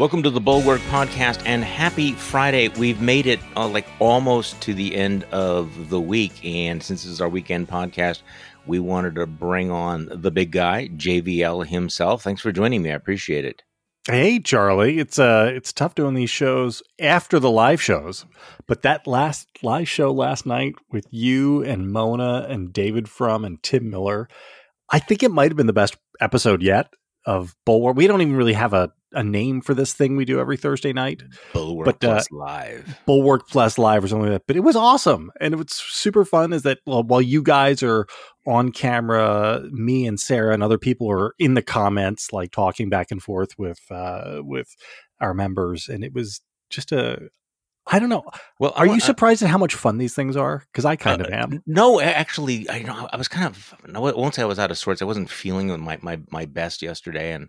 Welcome to the Bulwark Podcast and happy Friday. We've made it uh, like almost to the end of the week. And since this is our weekend podcast, we wanted to bring on the big guy, JVL himself. Thanks for joining me. I appreciate it. Hey Charlie, it's uh it's tough doing these shows after the live shows. But that last live show last night with you and Mona and David Frum and Tim Miller, I think it might have been the best episode yet of Bulwark. We don't even really have a a name for this thing we do every Thursday night. Bulwark but, uh, Plus Live. Bulwark Plus Live or something like that. But it was awesome. And what's super fun is that well, while you guys are on camera, me and Sarah and other people are in the comments, like talking back and forth with uh, with our members. And it was just a I don't know. Well, are you surprised at how much fun these things are? Because I kind uh, of am. No, actually, I you know I was kind of. I won't say I was out of sorts. I wasn't feeling my my my best yesterday, and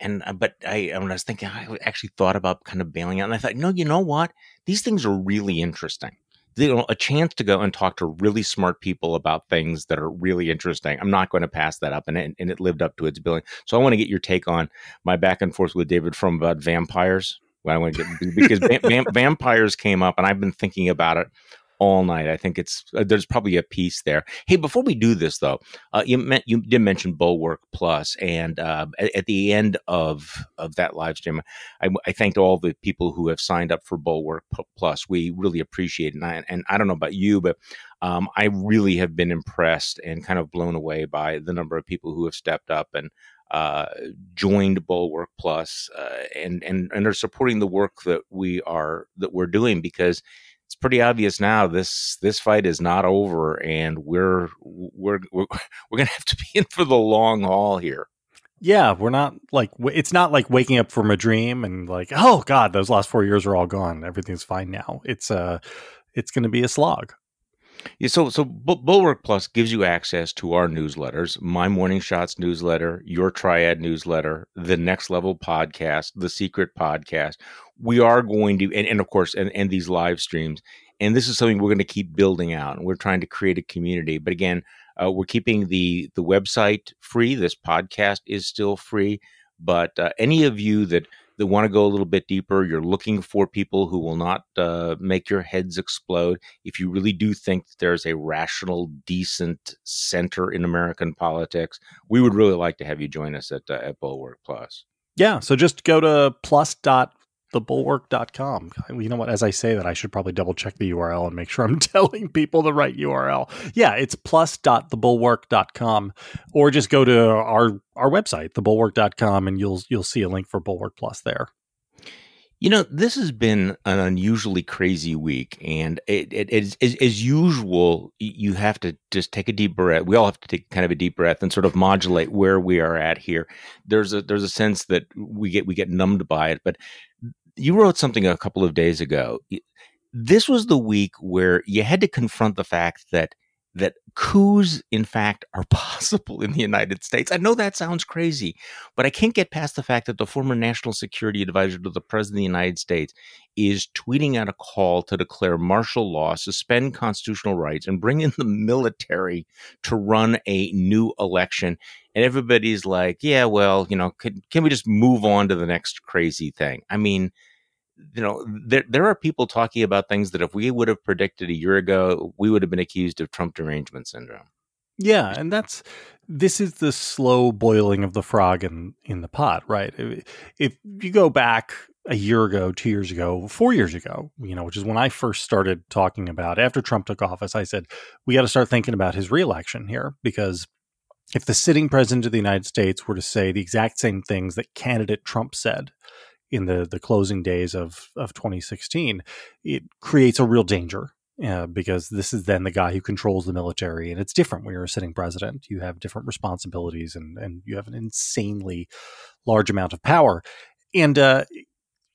and uh, but I when I was thinking, I actually thought about kind of bailing out, and I thought, no, you know what? These things are really interesting. You know, a chance to go and talk to really smart people about things that are really interesting. I'm not going to pass that up, and it, and it lived up to its billing. So I want to get your take on my back and forth with David Frum about vampires. I want to get because vampires came up, and I've been thinking about it all night. I think it's uh, there's probably a piece there. Hey, before we do this though, uh, you meant you did mention Bulwark Plus, and uh, at, at, the end of of that live stream, I, I, thanked all the people who have signed up for Bulwark Plus. We really appreciate it, and I, and I don't know about you, but um, I really have been impressed and kind of blown away by the number of people who have stepped up and uh, joined Bulwark Plus, uh, and and and are supporting the work that we are that we're doing because it's pretty obvious now this this fight is not over and we're we're we're, we're going to have to be in for the long haul here. Yeah we're not like it's not like waking up from a dream and like oh god those last 4 years are all gone. Everything's fine now. It's uh it's going to be a slog yeah, so so Bulwark Plus gives you access to our newsletters, my Morning Shots newsletter, your Triad newsletter, the Next Level podcast, the Secret podcast. We are going to, and, and of course, and, and these live streams. And this is something we're going to keep building out. We're trying to create a community. But again, uh, we're keeping the the website free. This podcast is still free. But uh, any of you that that want to go a little bit deeper, you're looking for people who will not uh, make your heads explode. If you really do think that there's a rational, decent center in American politics, we would really like to have you join us at, uh, at Bulwark Plus. Yeah, so just go to plus dot thebulwark.com. You know what? As I say that, I should probably double check the URL and make sure I'm telling people the right URL. Yeah, it's plus.thebulwark.com or just go to our our website, thebulwark.com, and you'll you'll see a link for Bulwark Plus there. You know, this has been an unusually crazy week, and it, it, it is, as, as usual. You have to just take a deep breath. We all have to take kind of a deep breath and sort of modulate where we are at here. There's a there's a sense that we get we get numbed by it, but you wrote something a couple of days ago. This was the week where you had to confront the fact that that coups, in fact, are possible in the United States. I know that sounds crazy, but I can't get past the fact that the former national security advisor to the president of the United States is tweeting out a call to declare martial law, suspend constitutional rights, and bring in the military to run a new election. And everybody's like, yeah, well, you know, can, can we just move on to the next crazy thing? I mean, you know, there there are people talking about things that if we would have predicted a year ago, we would have been accused of Trump derangement syndrome. Yeah, and that's this is the slow boiling of the frog in in the pot, right? If you go back a year ago, two years ago, four years ago, you know, which is when I first started talking about after Trump took office, I said we got to start thinking about his reelection here because if the sitting president of the United States were to say the exact same things that candidate Trump said in the the closing days of of 2016, it creates a real danger uh, because this is then the guy who controls the military, and it's different when you're a sitting president. You have different responsibilities, and and you have an insanely large amount of power. And uh,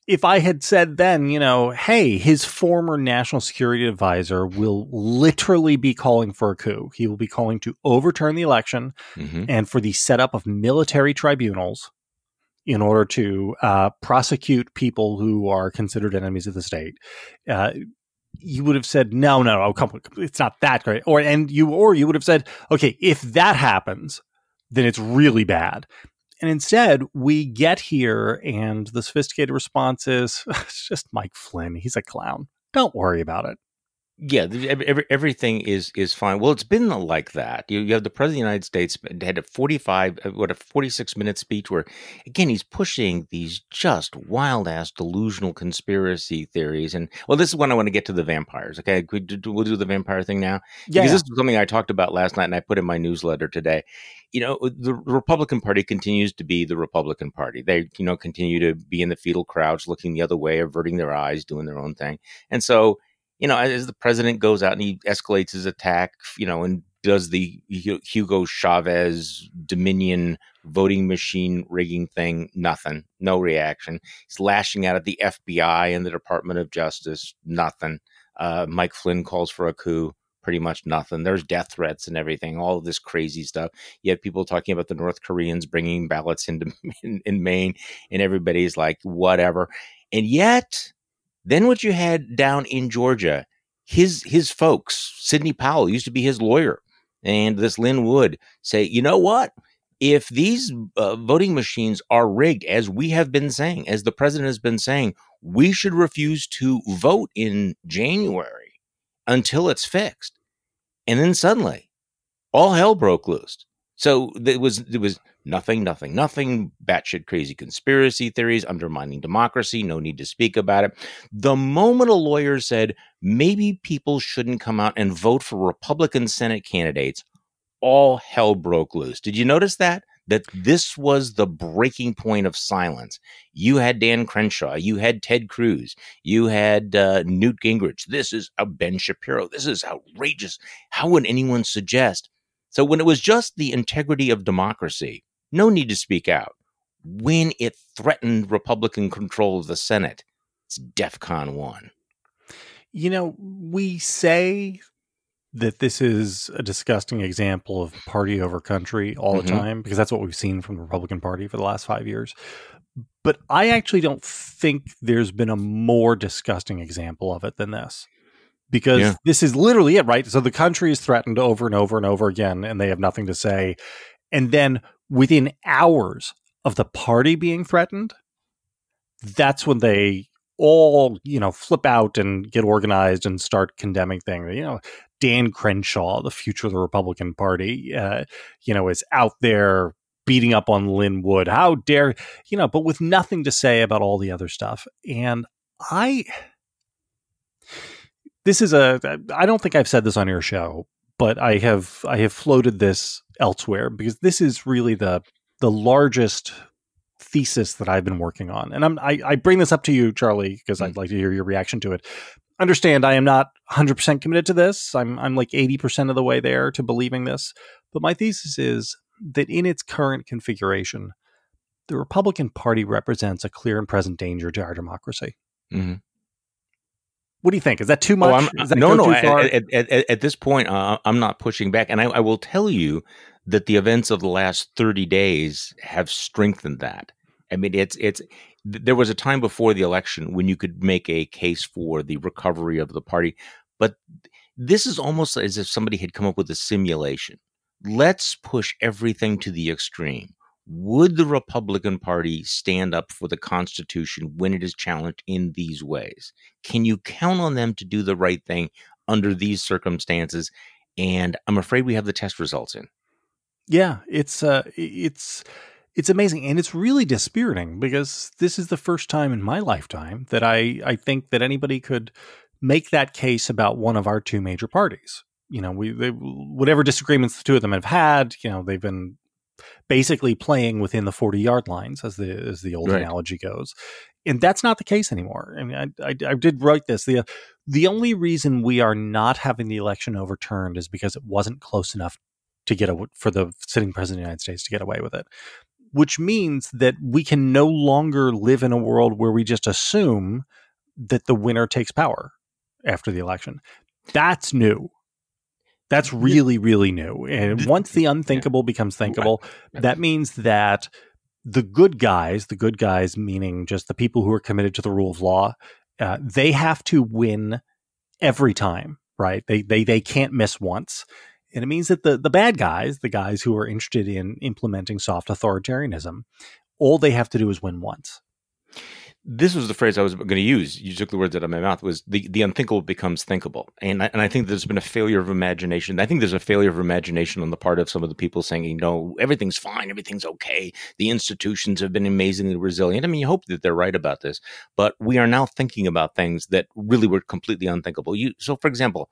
if I had said then, you know, hey, his former national security advisor will literally be calling for a coup. He will be calling to overturn the election mm-hmm. and for the setup of military tribunals in order to uh, prosecute people who are considered enemies of the state. Uh, you would have said no, no, no, come, it's not that great. Or and you or you would have said, okay, if that happens, then it's really bad. And instead, we get here, and the sophisticated response is it's just Mike Flynn. He's a clown. Don't worry about it. Yeah, every, everything is is fine. Well, it's been like that. You, you have the president of the United States had a forty five, uh, what a forty six minute speech where, again, he's pushing these just wild ass delusional conspiracy theories. And well, this is when I want to get to the vampires. Okay, we'll do the vampire thing now. Yeah, because this is something I talked about last night, and I put in my newsletter today. You know, the Republican Party continues to be the Republican Party. They, you know, continue to be in the fetal crouch, looking the other way, averting their eyes, doing their own thing, and so you know, as the president goes out and he escalates his attack, you know, and does the Hugo Chavez Dominion voting machine rigging thing, nothing, no reaction. He's lashing out at the FBI and the Department of Justice, nothing. Uh, Mike Flynn calls for a coup, pretty much nothing. There's death threats and everything, all of this crazy stuff. You have people talking about the North Koreans bringing ballots into in, in Maine, and everybody's like, whatever. And yet, then what you had down in Georgia, his his folks, Sidney Powell used to be his lawyer, and this Lin Wood say, you know what? If these uh, voting machines are rigged, as we have been saying, as the president has been saying, we should refuse to vote in January until it's fixed. And then suddenly, all hell broke loose. So it was it was nothing, nothing, nothing, batshit crazy conspiracy theories, undermining democracy, no need to speak about it. The moment a lawyer said maybe people shouldn't come out and vote for Republican Senate candidates, all hell broke loose. Did you notice that? That this was the breaking point of silence. You had Dan Crenshaw, you had Ted Cruz, you had uh, Newt Gingrich. This is a Ben Shapiro. This is outrageous. How would anyone suggest? So when it was just the integrity of democracy, no need to speak out. When it threatened Republican control of the Senate, it's DEFCON 1. You know, we say that this is a disgusting example of party over country all the mm-hmm. time because that's what we've seen from the Republican Party for the last five years. But I actually don't think there's been a more disgusting example of it than this because yeah. this is literally it, right? So the country is threatened over and over and over again, and they have nothing to say. And then within hours of the party being threatened, that's when they all, you know, flip out and get organized and start condemning things. You know, Dan Crenshaw, the future of the Republican Party, uh, you know, is out there beating up on Lin Wood. How dare, you know, but with nothing to say about all the other stuff. And I this is a I don't think I've said this on your show, but I have I have floated this elsewhere because this is really the the largest thesis that I've been working on. And I'm I, I bring this up to you, Charlie, because mm. I'd like to hear your reaction to it. Understand I am not 100% committed to this. I'm I'm like 80% of the way there to believing this. But my thesis is that in its current configuration, the Republican Party represents a clear and present danger to our democracy. Mm-hmm. What do you think? Is that too oh, much? Oh, that no, no. At, at, at, at, this point, uh, I'm not pushing back, and I, I, will tell you that the events of the last 30 days have strengthened that. I mean, it's it's. There was a time before the election when you could make a case for the recovery of the party, but this is almost as if somebody had come up with a simulation. Let's push everything to the extreme would the Republican Party stand up for the Constitution when it is challenged in these ways? Can you count on them to do the right thing under these circumstances? And I'm afraid we have the test results in. Yeah, it's uh, it's it's amazing and it's really dispiriting because this is the first time in my lifetime that I I think that anybody could make that case about one of our two major parties. You know, we they, whatever disagreements the two of them have had, you know, they've been basically playing within the 40 yard lines as the as the old right. analogy goes. And that's not the case anymore. I mean I, I, I, did write this. The the only reason we are not having the election overturned is because it wasn't close enough to get a, for the sitting president of the united states to get away with it which means that we can no longer live in a world where we just assume that the winner takes power after the election. That's new that's really, really new. And once the unthinkable becomes thinkable, that means that the good guys, the good guys meaning just the people who are committed to the rule of law, uh, they have to win every time, right? They they they can't miss once. And it means that the, the bad guys, the guys who are interested in implementing soft authoritarianism, all they have to do is win once this was the phrase I was going to use. You took the words out of my mouth. Was the, the unthinkable becomes thinkable, and I, and I think there's been a failure of imagination. I think there's a failure of imagination on the part of some of the people saying, you know, everything's fine, everything's okay. The institutions have been amazingly resilient. I mean, you hope that they're right about this, but we are now thinking about things that really were completely unthinkable. You so, for example.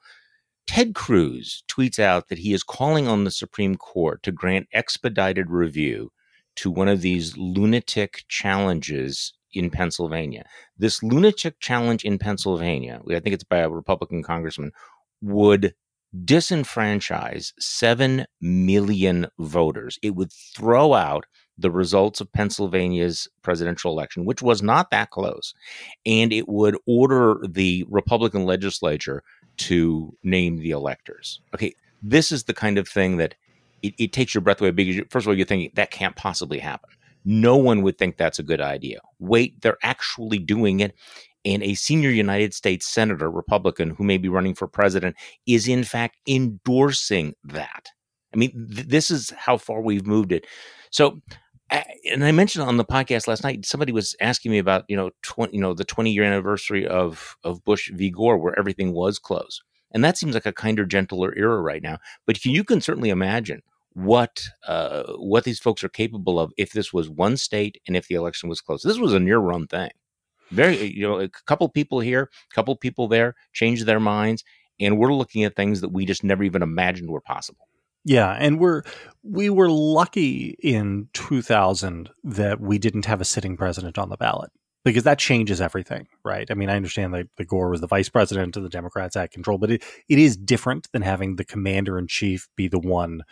Ted Cruz tweets out that he is calling on the Supreme Court to grant expedited review to one of these lunatic challenges in Pennsylvania. This lunatic challenge in Pennsylvania, I think it's by a Republican congressman, would disenfranchise 7 million voters. It would throw out the results of Pennsylvania's presidential election, which was not that close, and it would order the Republican legislature to name the electors. Okay, this is the kind of thing that it, it takes your breath away because, first of all, you're thinking that can't possibly happen no one would think that's a good idea. Wait, they're actually doing it. And a senior United States Senator, Republican, who may be running for president, is in fact endorsing that. I mean, th- this is how far we've moved it. So, and I mentioned on the podcast last night, somebody was asking me about, you know, 20, you know, the 20 year anniversary of, of Bush v. Gore, where everything was closed. And that seems like a kinder, gentler era right now. But you can certainly imagine what uh, what these folks are capable of if this was one state and if the election was close. This was a near run thing. Very, you know, a couple people here, a couple people there changed their minds, and we're looking at things that we just never even imagined were possible. Yeah, and we're we were lucky in 2000 that we didn't have a sitting president on the ballot because that changes everything, right? I mean, I understand that the Gore was the vice president and the Democrats had control, but it, it is different than having the commander in chief be the one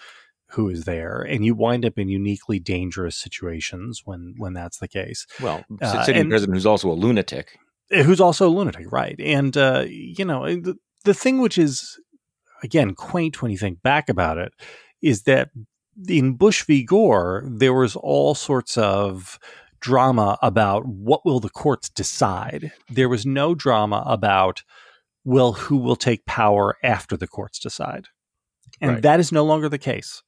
who is there, and you wind up in uniquely dangerous situations when when that's the case. Well, uh, sitting president who's also a lunatic, eh, who's also a lunatic, right? And uh, you know the the thing which is again quaint when you think back about it is that in Bush v. Gore there was all sorts of drama about what will the courts decide. There was no drama about well who will take power after the courts decide. And right. that is no longer the case.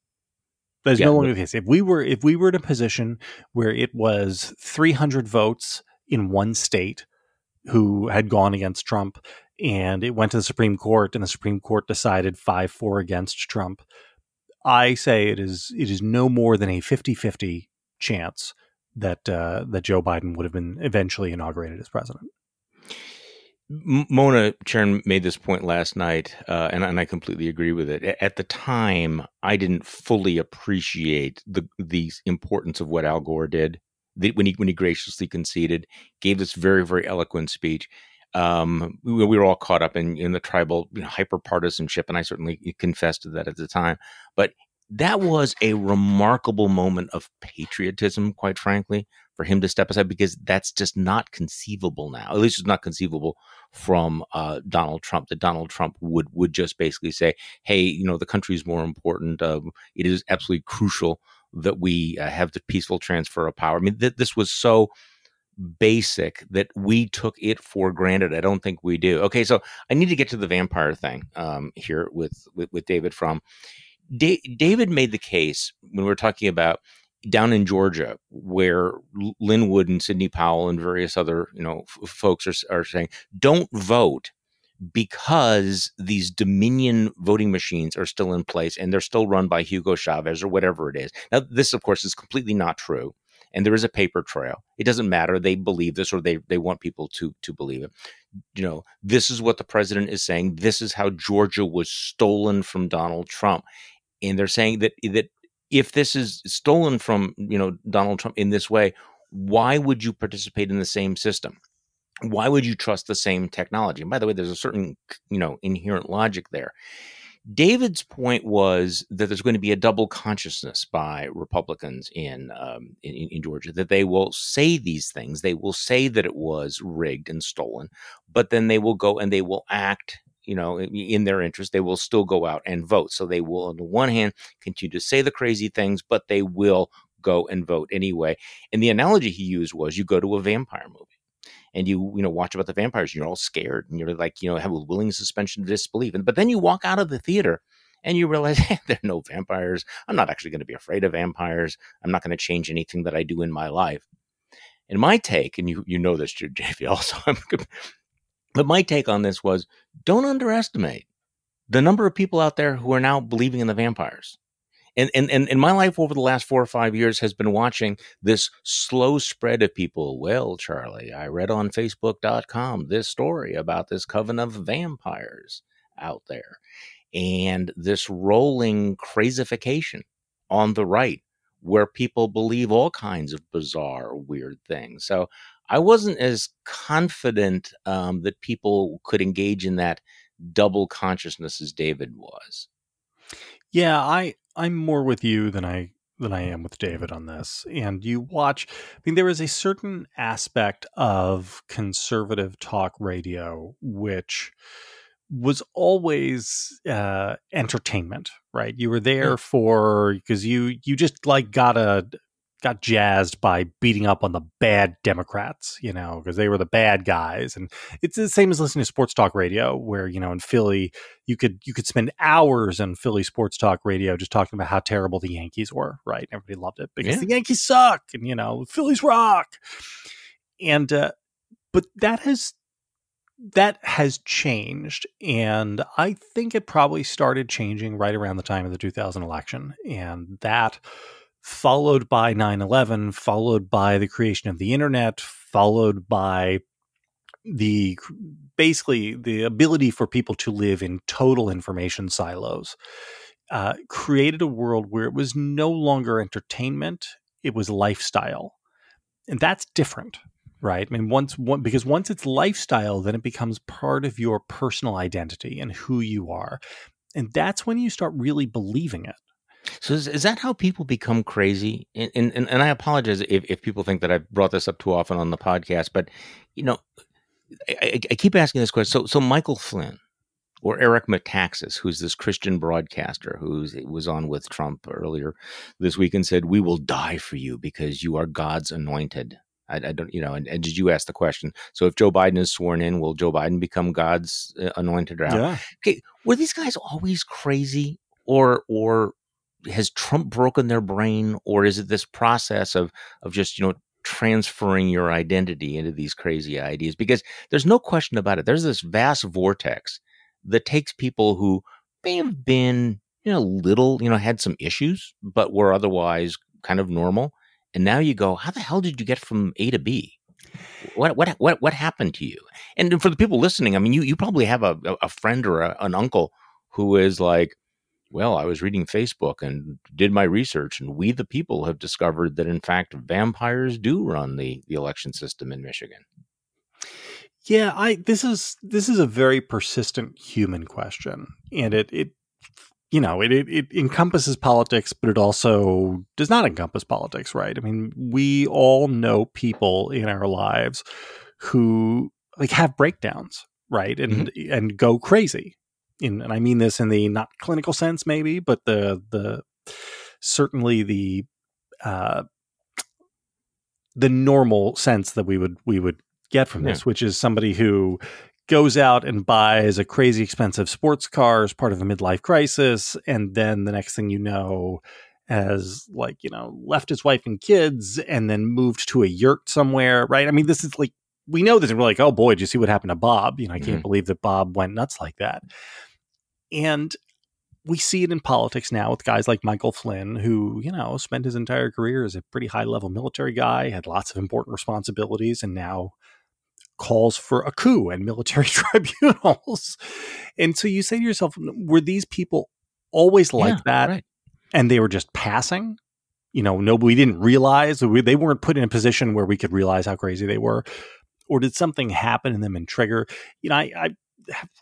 That is yeah, no longer the case. If we were if we were in a position where it was 300 votes in one state who had gone against Trump and it went to the Supreme Court and the Supreme Court decided 5-4 against Trump, I say it is it is no more than a 50-50 chance that uh, that Joe Biden would have been eventually inaugurated as president. Mona Charen made this point last night, uh, and, and I completely agree with it. At the time, I didn't fully appreciate the the importance of what Al Gore did the, when he when he graciously conceded, gave this very very eloquent speech. Um, we, we, were all caught up in in the tribal you know, hyper partisanship, and I certainly confessed to that at the time. But that was a remarkable moment of patriotism, quite frankly, for him to step aside because that's just not conceivable now. At least it's not conceivable from uh, Donald Trump. That Donald Trump would would just basically say, "Hey, you know, the country is more important. Uh, it is absolutely crucial that we uh, have the peaceful transfer of power." I mean, th- this was so basic that we took it for granted. I don't think we do. Okay, so I need to get to the vampire thing um, here with, with, with David Frum. Da- David made the case when we were talking about down in Georgia, where Lin Wood and Sidney Powell and various other you know f- folks are, are saying, don't vote because these Dominion voting machines are still in place and they're still run by Hugo Chavez or whatever it is. Now, this, of course, is completely not true. And there is a paper trail. It doesn't matter. They believe this or they, they want people to, to believe it. You know, this is what the president is saying. This is how Georgia was stolen from Donald Trump. And they're saying that, that if this is stolen from you know Donald Trump in this way, why would you participate in the same system? Why would you trust the same technology? And by the way, there's a certain you know inherent logic there. David's point was that there's going to be a double consciousness by Republicans in, um, in, in Georgia that they will say these things, they will say that it was rigged and stolen, but then they will go and they will act you know, in their interest, they will still go out and vote. So they will, on the one hand, continue to say the crazy things, but they will go and vote anyway. And the analogy he used was you go to a vampire movie and you you know watch about the vampires and you're all scared and you're like you know have a willing suspension of disbelief and but then you walk out of the theater and you realize hey, there are no vampires. I'm not actually going to be afraid of vampires. I'm not going to change anything that I do in my life. And my take, and you you know this, JV, also, but my take on this was don't underestimate the number of people out there who are now believing in the vampires. And, and, and, and my life over the last four or five years has been watching this slow spread of people. Well, Charlie, I read on Facebook.com this story about this coven of vampires out there and this rolling crazification on the right where people believe all kinds of bizarre, weird things. So I wasn't as confident um, that people could engage in that double consciousness as David was. Yeah, I I'm more with you than I than I am with David on this. And you watch, I mean, there is a certain aspect of conservative talk radio which was always uh, entertainment, right? You were there for because you you just like got a got jazzed by beating up on the bad Democrats, you know, because they were the bad guys. And it's the same as listening to sports talk radio, where you know in Philly you could you could spend hours on Philly sports talk radio just talking about how terrible the Yankees were, right? Everybody loved it because yeah. the Yankees suck, and you know Phillies rock. And uh, but that has that has changed and i think it probably started changing right around the time of the 2000 election and that followed by 9-11 followed by the creation of the internet followed by the basically the ability for people to live in total information silos uh, created a world where it was no longer entertainment it was lifestyle. And that's different right? I mean once one, because once it's lifestyle then it becomes part of your personal identity and who you are. And that's when you start really believing it so is, is that how people become crazy? And, and and I apologize if, if people think that I've brought this up too often on the podcast, but you know, I, I keep asking this question. So so Michael Flynn or Eric Metaxas, who's this Christian broadcaster who was on with Trump earlier this week and said, "We will die for you because you are God's anointed." I, I don't, you know. And, and, did you ask the question? So if Joe Biden is sworn in, will Joe Biden become God's uh, anointed? Yeah. Okay. Were these guys always crazy, or or has Trump broken their brain, or is it this process of of just you know transferring your identity into these crazy ideas? Because there's no question about it. There's this vast vortex that takes people who may have been you know little you know had some issues, but were otherwise kind of normal, and now you go, how the hell did you get from A to B? What what what what happened to you? And for the people listening, I mean, you you probably have a a friend or a, an uncle who is like well, I was reading Facebook and did my research, and we, the people, have discovered that in fact vampires do run the, the election system in Michigan. Yeah, I this is this is a very persistent human question, and it it you know it, it it encompasses politics, but it also does not encompass politics, right? I mean, we all know people in our lives who like have breakdowns, right, and mm-hmm. and go crazy, in, and I mean this in the not clinical sense, maybe, but the the certainly the uh, the normal sense that we would we would get from this, which is somebody who goes out and buys a crazy expensive sports car as part of a midlife crisis, and then the next thing you know, has like you know left his wife and kids, and then moved to a yurt somewhere, right? I mean, this is like we know this, and we're like, oh boy, did you see what happened to Bob? You know, I can't mm-hmm. believe that Bob went nuts like that. And we see it in politics now with guys like Michael Flynn, who, you know, spent his entire career as a pretty high level military guy, had lots of important responsibilities, and now calls for a coup and military tribunals. And so you say to yourself, were these people always like yeah, that? Right. And they were just passing? You know, no, we didn't realize we, they weren't put in a position where we could realize how crazy they were. Or did something happen in them and trigger? You know, I, I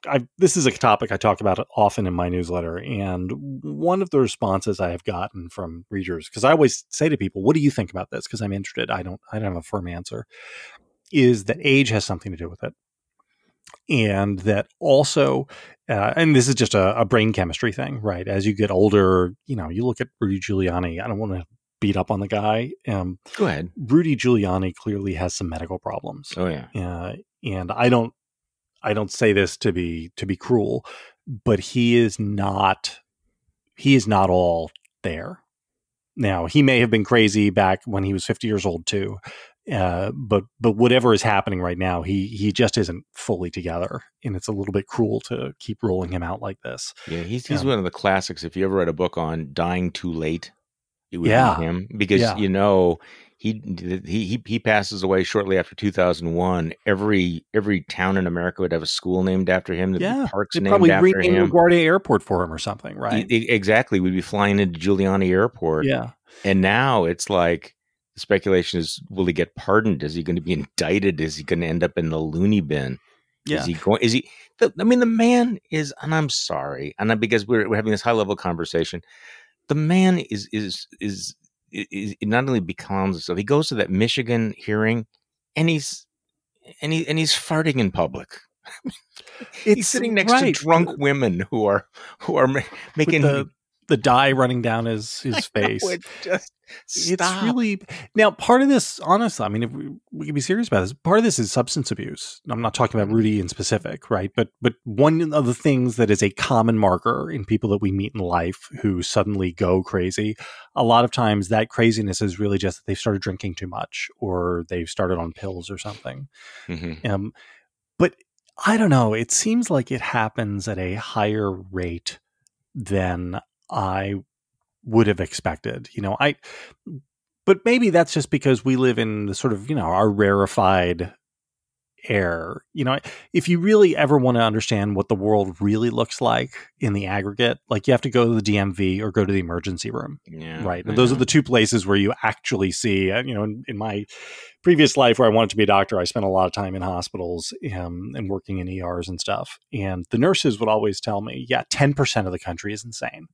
I, this is a topic I talk about often in my newsletter, and one of the responses I have gotten from readers, because I always say to people, "What do you think about this?" Because I'm interested. I don't. I don't have a firm answer. Is that age has something to do with it, and that also, uh, and this is just a, a brain chemistry thing, right? As you get older, you know, you look at Rudy Giuliani. I don't want to beat up on the guy. Um, Go ahead. Rudy Giuliani clearly has some medical problems. Oh yeah. Uh, and I don't I don't say this to be to be cruel, but he is not he is not all there. Now, he may have been crazy back when he was 50 years old too. Uh, but but whatever is happening right now, he he just isn't fully together, and it's a little bit cruel to keep rolling him out like this. Yeah, he's he's um, one of the classics. If you ever read a book on dying too late, it would yeah. be him because yeah. you know he he he passes away shortly after 2001. Every every town in America would have a school named after him. Yeah, parks named probably after him. LaGuardia Airport for him or something, right? E- exactly. We'd be flying into Giuliani Airport. Yeah, and now it's like the speculation is: Will he get pardoned? Is he going to be indicted? Is he going to end up in the loony bin? Yeah. Is he going? Is he? The, I mean, the man is, and I'm sorry, and I, because we're we're having this high level conversation. The man is is is it, it not only becomes himself, he goes to that Michigan hearing, and he's and he and he's farting in public. he's sitting next right. to drunk women who are who are making the, the dye running down his his face. Know, it just Stop. It's really now part of this. Honestly, I mean, if we, we can be serious about this, part of this is substance abuse. I'm not talking about Rudy in specific, right? But but one of the things that is a common marker in people that we meet in life who suddenly go crazy, a lot of times that craziness is really just that they've started drinking too much or they've started on pills or something. Mm-hmm. Um, but I don't know. It seems like it happens at a higher rate than I would have expected. You know, I but maybe that's just because we live in the sort of, you know, our rarefied air. You know, if you really ever want to understand what the world really looks like in the aggregate, like you have to go to the DMV or go to the emergency room. Yeah, right. Those are the two places where you actually see, uh, you know, in, in, my previous life where I wanted to be a doctor, I spent a lot of time in hospitals um, and working in ERs and stuff. And the nurses would always tell me, yeah, 10% of the country is insane.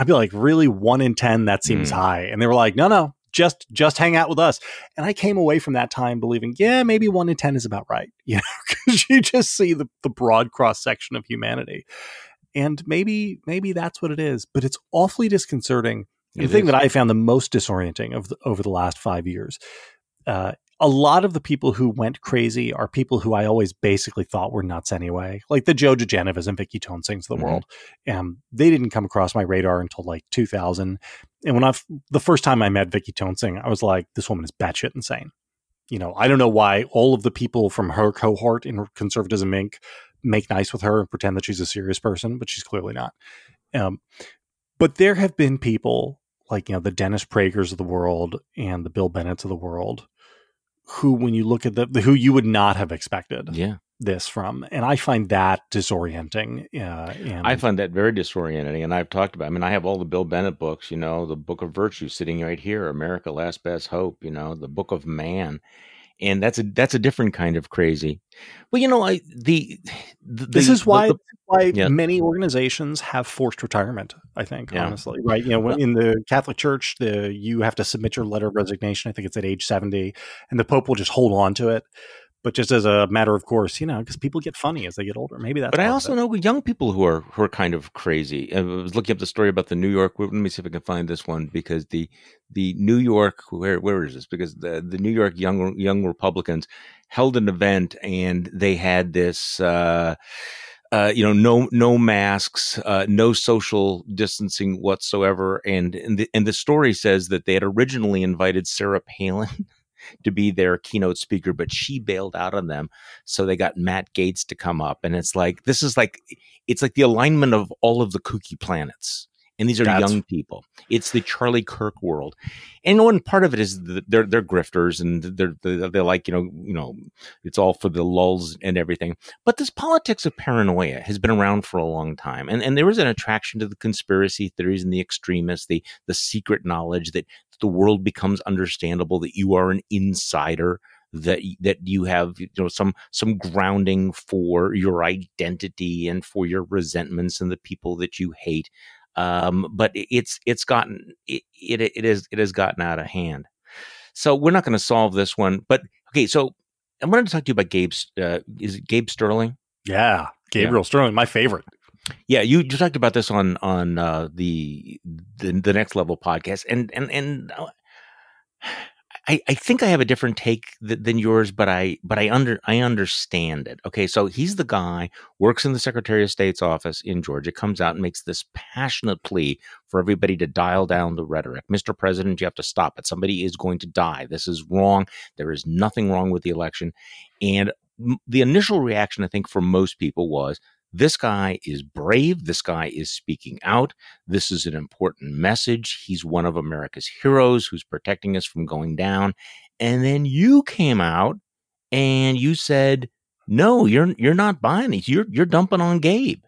I'd be like, really, one in ten? That seems mm. high. And they were like, no, no, just just hang out with us. And I came away from that time believing, yeah, maybe one in ten is about right. You know, because you just see the the broad cross section of humanity, and maybe maybe that's what it is. But it's awfully disconcerting. It the thing that I found the most disorienting of the, over the last five years uh, a lot of the people who went crazy are people who I always basically thought were nuts anyway, like the Joe diGenovas and Vicky Toensings of the mm-hmm. world. And they didn't come across my radar until like 2000. And when I the first time I met Vicky Toensing, I was like, this woman is batshit insane. You know, I don't know why all of the people from her cohort in Conservatism Inc. make nice with her and pretend that she's a serious person, but she's clearly not. Um, but there have been people like you know the Dennis Pragers of the world and the Bill Bennetts of the world who, when you look at the, the who you would not have expected. Yeah. This from, and I find that disorienting. Uh, and I find that very disorienting. And I've talked about. I mean, I have all the Bill Bennett books. You know, the Book of Virtue sitting right here, America: Last Best Hope. You know, the Book of Man, and that's a that's a different kind of crazy. Well, you know, I the, the this is why the, why yeah. many organizations have forced retirement. I think yeah. honestly, right? You know, when, in the Catholic Church, the you have to submit your letter of resignation. I think it's at age seventy, and the Pope will just hold on to it but just as a matter of course, you know, because people get funny as they get older. Maybe that's. But I also know young people who are who are kind of crazy. I was looking up the story about the New York. Let me see if I can find this one because the the New York where where is this? Because the the New York young young Republicans held an event and they had this. Uh, uh, you know, no no masks, uh, no social distancing whatsoever, and and the, and the story says that they had originally invited Sarah Palin to be their keynote speaker, but she bailed out on them. So they got Matt Gaetz to come up. And it's like, this is like, it's like the alignment of all of the kooky planets. And these are That's, young people. It's the Charlie Kirk world, and one part of it is the, they're they're grifters and they're, they're they're like you know you know it's all for the lulz and everything. But this politics of paranoia has been around for a long time, and and there is an attraction to the conspiracy theories and the extremists, the the secret knowledge that the world becomes understandable, that you are an insider, that that you have you know some some grounding for your identity and for your resentments and the people that you hate. Um, but it's it's gotten it, it it is it has gotten out of hand. So we're not going to solve this one, but okay. So I wanted to talk to you about Gabe. Uh, is it Gabe Sterling? Yeah, Gabriel yeah. Sterling, my favorite. Yeah, you, you talked about this on on uh, the, the the next level podcast, and and and uh, I, I think I have a different take th- than yours, but I but I under I understand it. Okay, so he's the guy works in the Secretary of State's office in Georgia, comes out and makes this passionate plea for everybody to dial down the rhetoric. Mr. President, you have to stop it. Somebody is going to die. This is wrong. There is nothing wrong with the election. And the initial reaction, I think, for most people was this guy is brave. This guy is speaking out. This is an important message. He's one of America's heroes who's protecting us from going down. And then you came out and you said, "No, you're you're not buying these. You're you're dumping on Gabe."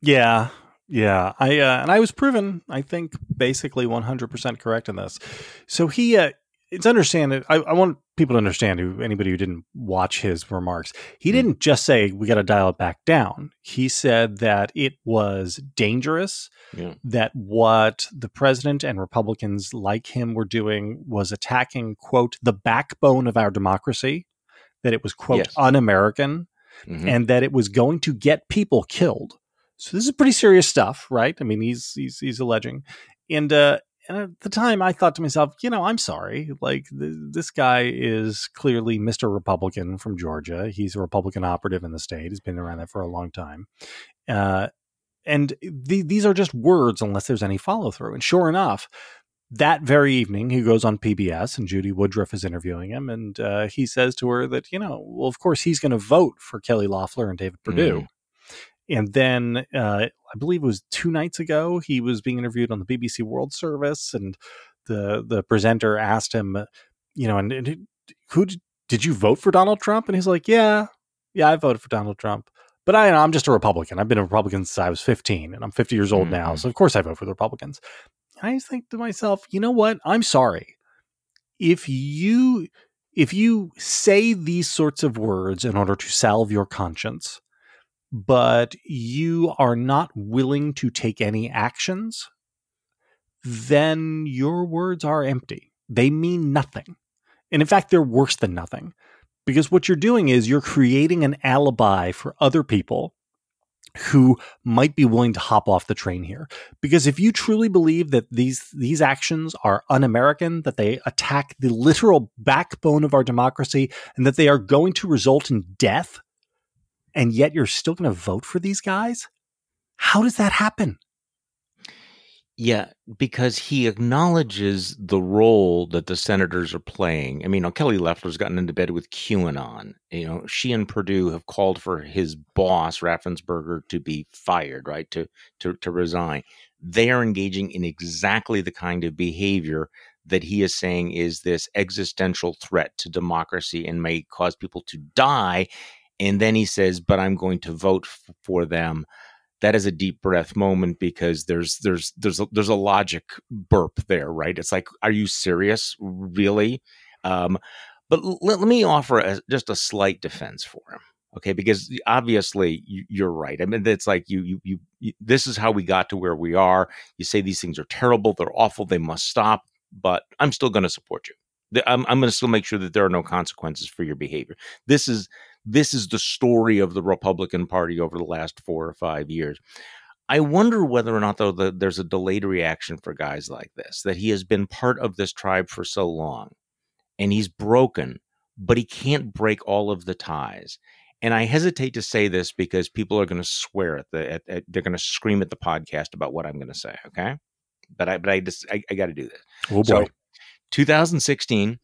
Yeah, yeah. I uh, and I was proven, I think, basically 100% correct in this. So he uh, it's understandable. I, I, want people to understand who anybody who didn't watch his remarks. He mm. didn't just say we got to dial it back down. He said that it was dangerous. Yeah. That what the president and Republicans like him were doing was attacking quote the backbone of our democracy. That it was quote yes. un-American, mm-hmm. and that it was going to get people killed. So this is pretty serious stuff, right? I mean, he's he's he's alleging, and uh, and at the time, I thought to myself, you know, I'm sorry. Like, th- this guy is clearly Mr. Republican from Georgia. He's a Republican operative in the state. He's been around that for a long time. Uh, and th- these are just words unless there's any follow through. And sure enough, that very evening, he goes on PBS and Judy Woodruff is interviewing him. And uh, he says to her that, you know, well, of course, he's going to vote for Kelly Loeffler and David Perdue. Mm. And then uh, I believe it was two nights ago, he was being interviewed on the BBC World Service, and the the presenter asked him, you know, and, and who did, did you vote for Donald Trump? And he's like, yeah, yeah, I voted for Donald Trump. But I, I'm just a Republican. I've been a Republican since I was 15, and I'm 50 years old mm-hmm. now. So of course I vote for the Republicans. And I just think to myself, you know what? I'm sorry if you if you say these sorts of words in order to salve your conscience but you are not willing to take any actions, then your words are empty. They mean nothing. And in fact, they're worse than nothing. Because what you're doing is you're creating an alibi for other people who might be willing to hop off the train here. Because if you truly believe that these these actions are un-American, that they attack the literal backbone of our democracy, and that they are going to result in death and yet you're still going to vote for these guys? How does that happen? Yeah, because he acknowledges the role that the senators are playing. I mean, Kelly Loeffler's gotten into bed with QAnon. You know, she and Perdue have called for his boss, Raffensperger, to be fired, right? To to to resign. They are engaging in exactly the kind of behavior that he is saying is this existential threat to democracy and may cause people to die and then he says but i'm going to vote f- for them. That is a deep breath moment because there's there's there's a, there's a logic burp there right? It's like are you serious? Really? Um, but l- let me offer a, just a slight defense for him okay? Because obviously you, are right. I mean it's like you, you you you this is how we got to where we are. You say these things are terrible they're awful they must stop but i'm still going to support you. I'm, I'm going to still make sure that there are no consequences for your behavior. This is this is the story of the Republican Party over the last four or five years. I wonder whether or not, though, the, there's a delayed reaction for guys like this, that he has been part of this tribe for so long and he's broken, but he can't break all of the ties. And I hesitate to say this because people are going to swear at the, at, at, they're going to scream at the podcast about what I'm going to say. Okay. But I, but I just, I, I got to do this. Oh boy. So, 2016,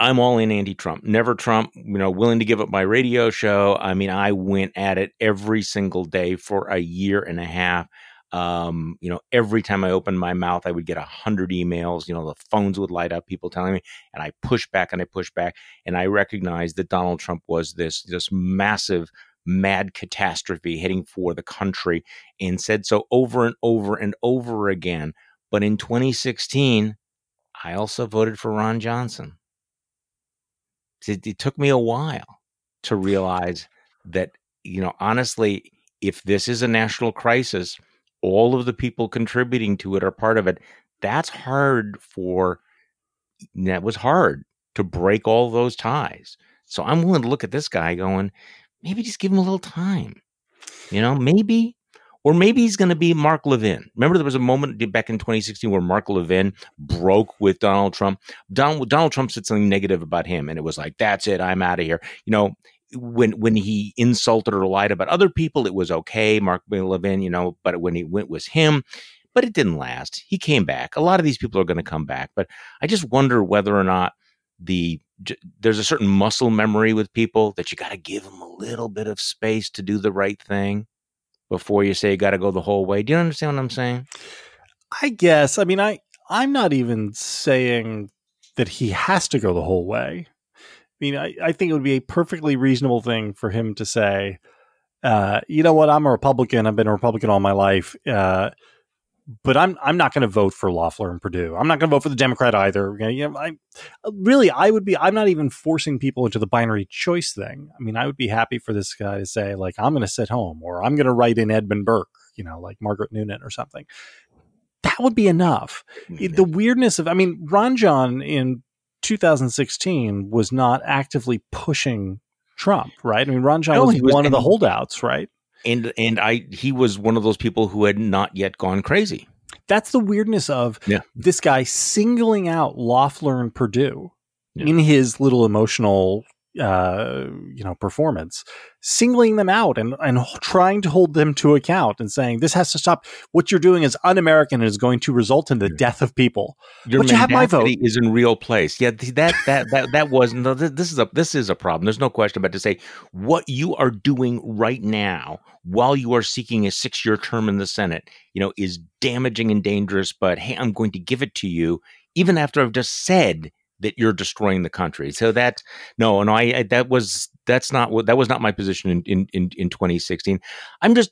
I'm all in anti-Trump. Never Trump, you know, willing to give up my radio show. I mean, I went at it every single day for a year and a half. Um, you know, every time I opened my mouth, I would get a hundred emails. You know, the phones would light up, people telling me, and I pushed back and I pushed back, and I recognized that Donald Trump was this this massive mad catastrophe heading for the country, and said so over and over and over again. But in 2016, I also voted for Ron Johnson. It, it took me a while to realize that, you know, honestly, if this is a national crisis, all of the people contributing to it are part of it. That's hard for, that was hard to break all those ties. So I'm willing to look at this guy going, maybe just give him a little time. You know, maybe Or maybe he's going to be Mark Levin. Remember, there was a moment back in 2016 where Mark Levin broke with Donald Trump. Donald, Donald Trump said something negative about him, and it was like, "That's it, I'm out of here." You know, when when he insulted or lied about other people, it was okay, Mark Levin. You know, but when he went was him. But it didn't last. He came back. A lot of these people are going to come back, but I just wonder whether or not the there's a certain muscle memory with people that you got to give them a little bit of space to do the right thing before you say you got to go the whole way. Do you understand what I'm saying? I guess. I mean, I I'm not even saying that he has to go the whole way. I mean, I, I think it would be a perfectly reasonable thing for him to say, uh, you know what, I'm a Republican. I've been a Republican all my life. Uh, but I'm I'm not going to vote for Loeffler and Perdue. I'm not going to vote for the Democrat either. You know, I really I would be. I'm not even forcing people into the binary choice thing. I mean, I would be happy for this guy to say like I'm going to sit home or I'm going to write in Edmund Burke, you know, like Margaret Noonan or something. That would be enough. Mm-hmm. The weirdness of I mean, Ron John in 2016 was not actively pushing Trump, right? I mean, Ron John no, was, was one of the holdouts, right? And and I he was one of those people who had not yet gone crazy. That's the weirdness of yeah. this guy singling out Loeffler and Perdue yeah. in his little emotional uh, you know performance singling them out and and trying to hold them to account and saying this has to stop. What you're doing is un-american and is going to result in the death of people. Your but you have my vote. is in real place. Yeah that that that that was no this is a this is a problem. There's no question about to say what you are doing right now while you are seeking a six year term in the senate you know is damaging and dangerous but hey i'm going to give it to you even after i've just said that you're destroying the country. So that no, no, I, I that was that's not what that was not my position in, in in in 2016. I'm just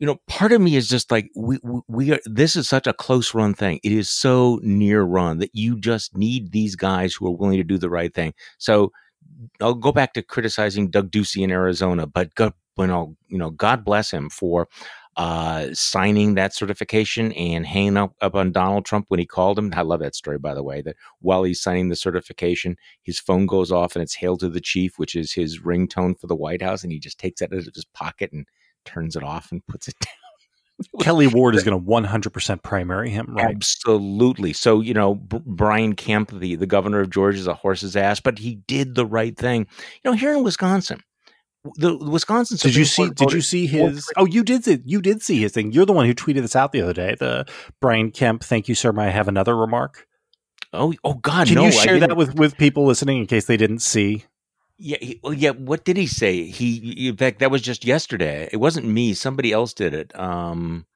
you know, part of me is just like we we are. This is such a close run thing. It is so near run that you just need these guys who are willing to do the right thing. So I'll go back to criticizing Doug Ducey in Arizona, but God, you know, you know, God bless him for uh, signing that certification and hanging up, up on Donald Trump when he called him. I love that story, by the way, that while he's signing the certification, his phone goes off and it's Hail to the Chief, which is his ringtone for the White House. And he just takes that out of his pocket and turns it off and puts it down. Kelli Ward is going to 100% primary him, right? Absolutely. So, you know, B- Brian Kemp, the, the governor of Georgia, is a horse's ass, but he did the right thing. You know, here in Wisconsin, the Wisconsin. Supreme did you see? did you see his? Oh, you did. See, you did see his thing. You're the one who tweeted this out the other day. The Brian Kemp. Thank you, sir. May I have another remark? Oh, oh God! Can no, you share that with with people listening in case they didn't see? Yeah, he, well, yeah. What did he say? He, in fact, that was just yesterday. It wasn't me. Somebody else did it. Um,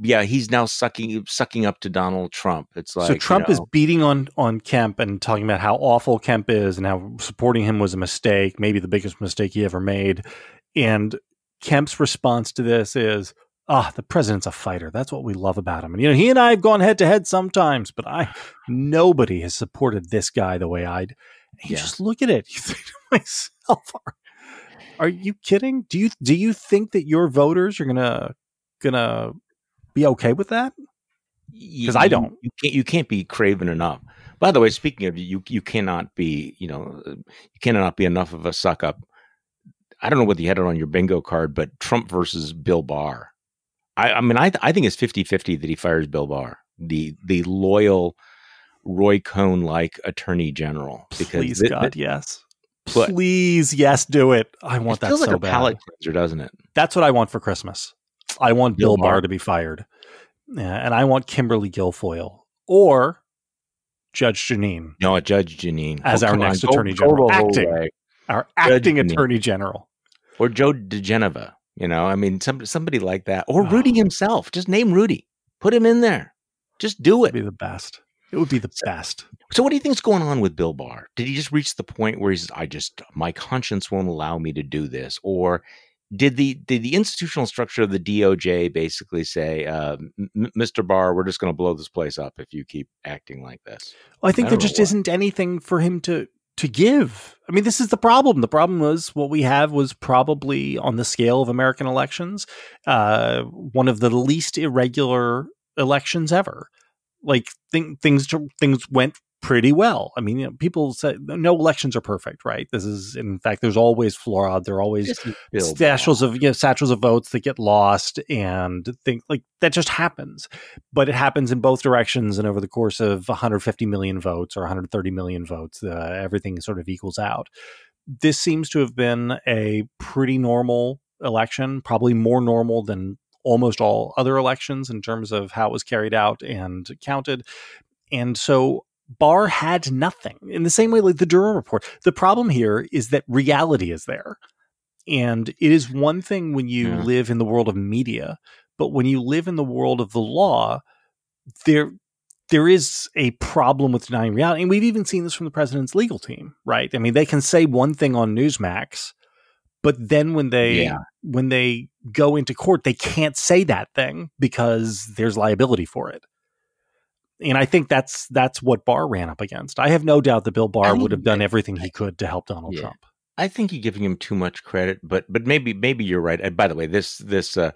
yeah, he's now sucking sucking up to Donald Trump. It's like so Trump you know, is beating on on Kemp and talking about how awful Kemp is and how supporting him was a mistake, maybe the biggest mistake he ever made. And Kemp's response to this is, "Ah, the president's a fighter. That's what we love about him." And you know, he and I have gone head to head sometimes, but I nobody has supported this guy the way I'd. Yeah. just look at it. You think to myself, are, are you kidding? Do you do you think that your voters are gonna gonna be okay with that? Because I don't. You can't. You can't be craven enough. By the way, speaking of you, you cannot be. You know, you cannot be enough of a suck up. I don't know whether you had it on your bingo card, but Trump versus Bill Barr. I, I mean, I, I think it's 50-50 that he fires Bill Barr, the the loyal Roy Cohn like Attorney General. Because Please, th- God, th- yes. Please, yes, do it. I want it that feels so like a bad. palate cleanser, doesn't it? That's what I want for Christmas. I want Bill, Bill Barr. To be fired. Yeah, and I want Kimberly Guilfoyle or Judge Jeanine. No, Judge Jeanine as oh, our next on. Attorney go, General, go acting, our acting Attorney. General, or Joe diGenova. You know, I mean, some, somebody like that, or oh. Rudy himself. Just name Rudy, put him in there. Just do it. It'd be the best. It would be the best. So, what do you think is going on with Bill Barr? Did he just reach the point where he's, I just, my conscience won't allow me to do this, or did the did the institutional structure of the DOJ basically say, uh, "Mr. Barr, we're just going to blow this place up if you keep acting like this"? Well, I think I there just isn't anything for him to to give. I mean, this is the problem. The problem was what we have was probably on the scale of American elections, uh, one of the least irregular elections ever. Like th- things things went pretty well. I mean, you know, people say no elections are perfect, right? This is, in fact, there's always fraud. There are always satchels of you know, satchels of votes that get lost, and think like that just happens. But it happens in both directions, and over the course of 150 million votes or 130 million votes, uh, everything sort of equals out. This seems to have been a pretty normal election, probably more normal than almost all other elections in terms of how it was carried out and counted. And so Barr had nothing in the same way like the Durham report. The problem here is that reality is there. And it is one thing when you yeah. live in the world of media, but when you live in the world of the law, there there is a problem with denying reality. And we've even seen this from the president's legal team, right? I mean, they can say one thing on Newsmax, but then when they yeah. when they go into court, they can't say that thing because there's liability for it and I think that's that's what Barr ran up against. I have no doubt that Bill Barr would have done everything he could to help Donald yeah. Trump. I think you're giving him too much credit, but but maybe maybe you're right. And by the way, this this uh,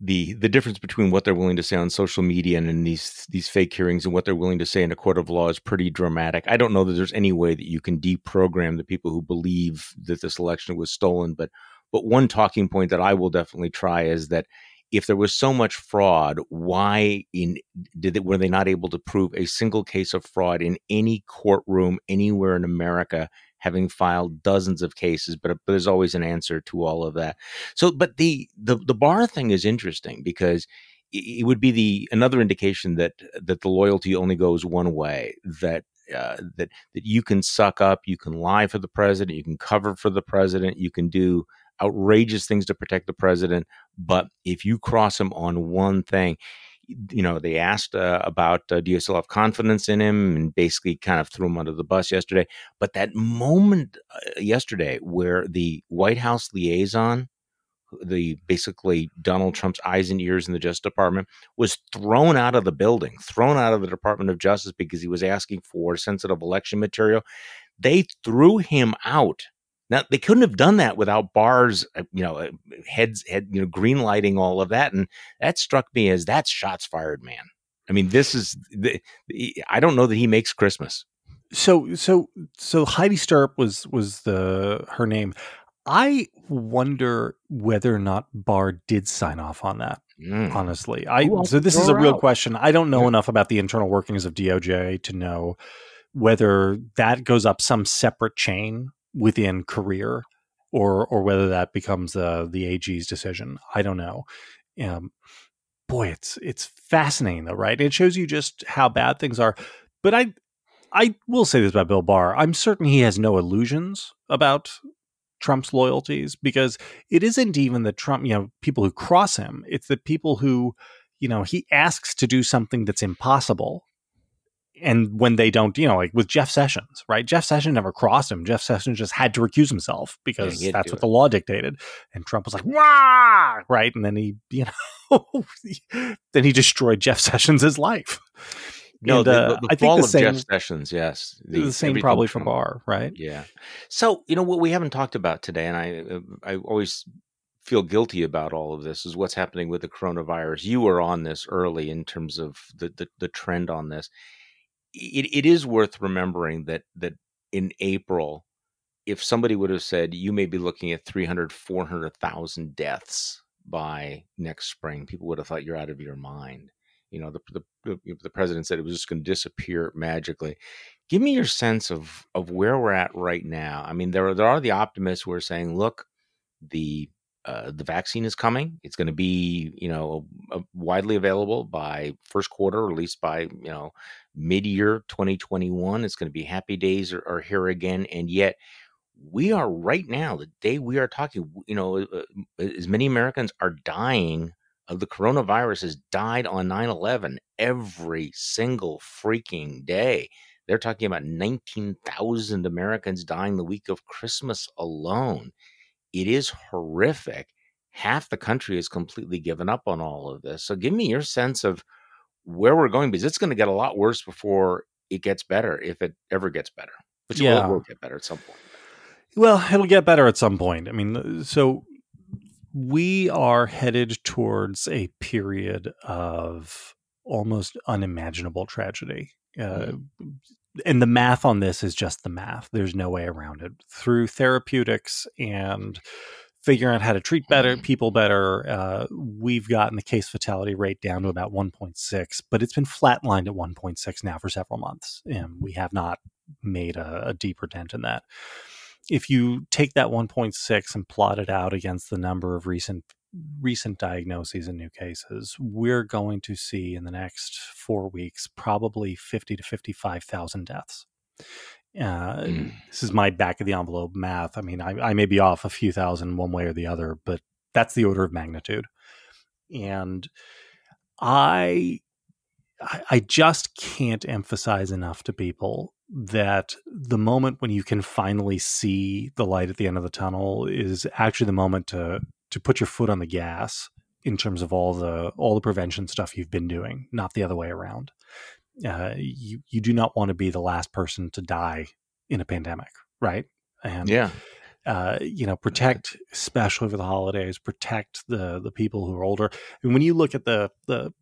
the the difference between what they're willing to say on social media and in these these fake hearings and what they're willing to say in a court of law is pretty dramatic. I don't know that there's any way that you can deprogram the people who believe that this election was stolen, but but one talking point that I will definitely try is that if there was so much fraud, why in did they, were they not able to prove a single case of fraud in any courtroom anywhere in America? Having filed dozens of cases, but, but there's always an answer to all of that. So, but the the the Barr thing is interesting because it would be the another indication that that the loyalty only goes one way. That uh, that that you can suck up, you can lie for the president, you can cover for the president, you can do outrageous things to protect the president. But if you cross him on one thing, you know, they asked uh, about uh, do you still have confidence in him and basically kind of threw him under the bus yesterday. But that moment uh, yesterday where the White House liaison, the basically Donald Trump's eyes and ears in the Justice Department, was thrown out of the building, thrown out of the Department of Justice because he was asking for sensitive election material. They threw him out now they couldn't have done that without Barr's, uh, you know, uh, heads, head, you know, green lighting all of that, and that struck me as that's shots fired, man. I mean, this is, the, I don't know that he makes Christmas. So, so, so Heidi Stirrup was was the her name. I wonder whether or not Barr did sign off on that. Mm. Honestly, I so this is a real out. question. I don't know yeah. enough about the internal workings of DOJ to know whether that goes up some separate chain within career or or whether that becomes uh, the AG's decision. I don't know. Um, boy, it's it's fascinating though, right? It shows you just how bad things are. But I I will say this about Bill Barr. I'm certain he has no illusions about Trump's loyalties because it isn't even the Trump, you know, people who cross him. It's the people who, you know, he asks to do something that's impossible and when they don't, you know, like with Jeff Sessions, right? Jeff Sessions never crossed him. Jeff Sessions just had to recuse himself because yeah, that's what it. the law dictated. And Trump was like, "Wah!" right? And then he, you know, then he destroyed Jeff Sessions' life. No, and, the, uh, the, the I think the same, Jeff Sessions, yes, the, the same probably for Barr, right? Yeah. So you know what we haven't talked about today, and I, uh, I always feel guilty about all of this is what's happening with the coronavirus. You were on this early in terms of the, the, the trend on this it, it is worth remembering that that in April, if somebody would have said you may be looking at 300, 400,000 deaths by next spring, people would have thought you're out of your mind. You know, the the, the president said it was just going to disappear magically. Give me your sense of of where we're at right now. I mean, there are, there are the optimists who are saying, look, the uh, the vaccine is coming. It's going to be, you know, widely available by first quarter, or at least by, you know, mid-year 2021. It's going to be happy days are, are here again, and yet we are right now, the day we are talking, you know, uh, uh as many Americans are dying of the coronavirus has died on 9/11 every single freaking day. They're talking about 19,000 Americans dying the week of Christmas alone it is horrific. Half the country has completely given up on all of this. So give me your sense of where we're going because it's going to get a lot worse before it gets better, if it ever gets better. Which yeah. will, will get better at some point. Well, it'll get better at some point. I mean, uh, so we are headed towards a period of almost unimaginable tragedy. Uh, mm-hmm. And the math on this is just the math. There's no way around it. Through therapeutics and figuring out how to treat better people better, uh, we've gotten the case fatality rate down to about 1.6, but it's been flatlined at 1.6 now for several months, and we have not made a, a deeper dent in that. If you take that 1.6 and plot it out against the number of recent recent diagnoses and new cases, we're going to see in the next four weeks probably 50 to 55,000 deaths. Uh, mm. This is my back of the envelope math. I mean, I, I may be off a few thousand one way or the other, but that's the order of magnitude. And I, I just can't emphasize enough to people that the moment when you can finally see the light at the end of the tunnel is actually the moment to to put your foot on the gas in terms of all the all the prevention stuff you've been doing, not the other way around. Uh, you you do not want to be the last person to die in a pandemic, right? And yeah, uh, you know, protect especially for the holidays, protect the the people who are older. And when you look at the the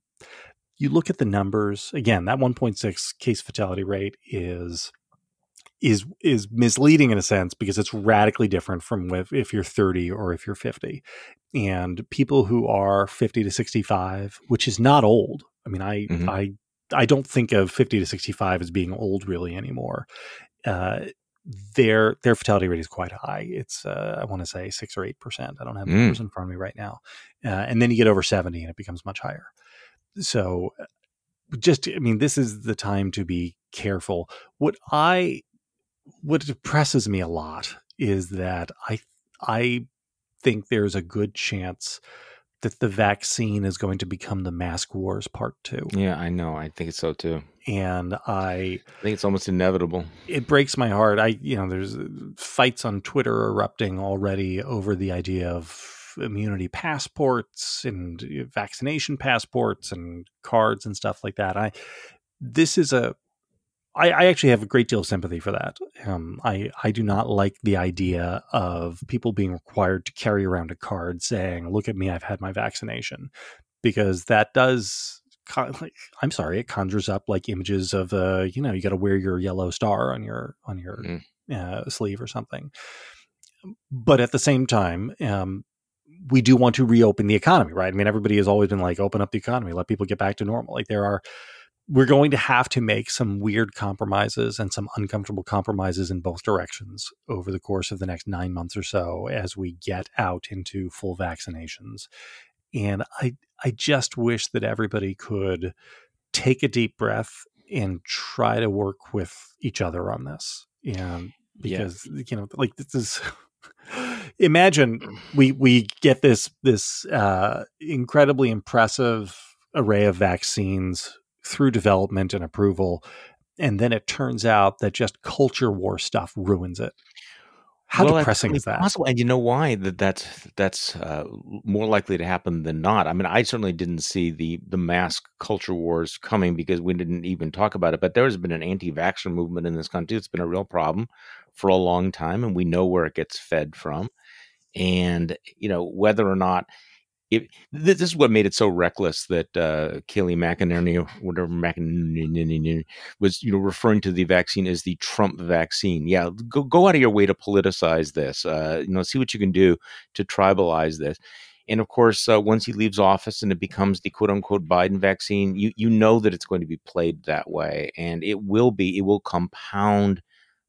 you look at the numbers again, that 1.6 case fatality rate is is is misleading in a sense because it's radically different from if, if you're 30 or if you're 50 and people who are 50 to 65 which is not old i mean i mm-hmm. i i don't think of 50 to 65 as being old really anymore uh, their their fatality rate is quite high. It's uh, I want to say six or eight percent. I don't have the mm. numbers in front of me right now. Uh, and then you get over seventy, and it becomes much higher. So, just I mean, this is the time to be careful. What I what depresses me a lot is that I I think there's a good chance that the vaccine is going to become the mask wars part two. Yeah, I know. I think it's so too. And I, I think it's almost inevitable. It breaks my heart. I, you know, there's uh, fights on Twitter erupting already over the idea of immunity passports and uh, vaccination passports and cards and stuff like that. I, this is a I, I, actually have a great deal of sympathy for that. Um, I I do not like the idea of people being required to carry around a card saying, "Look at me, I've had my vaccination," because that does. I'm sorry, it conjures up like images of, uh, you know, you got to wear your yellow star on your on your mm. uh, sleeve or something. But at the same time, um, we do want to reopen the economy, right? I mean, everybody has always been like, open up the economy, let people get back to normal. Like there are we're going to have to make some weird compromises and some uncomfortable compromises in both directions over the course of the next nine months or so as we get out into full vaccinations. And I, I just wish that everybody could take a deep breath and try to work with each other on this. And because, yeah. you know, like this is. imagine we we get this this uh, incredibly impressive array of vaccines through development and approval. And then it turns out that just culture war stuff ruins it. How well, depressing is that? Possible. And you know why that that's that's uh, more likely to happen than not. I mean, I certainly didn't see the the mask culture wars coming because we didn't even talk about it. But there has been an anti-vaxxer movement in this country. It's been a real problem for a long time, and we know where it gets fed from. And you know whether or not this is what made it so reckless that uh, McEnany, or whatever McEnany was, you know, referring to the vaccine as the Trump vaccine. Yeah, go go out of your way to politicize this. Uh, you know, see what you can do to tribalize this. And of course, uh, once he leaves office and it becomes the quote unquote Biden vaccine, you you know that it's going to be played that way, and it will be. It will compound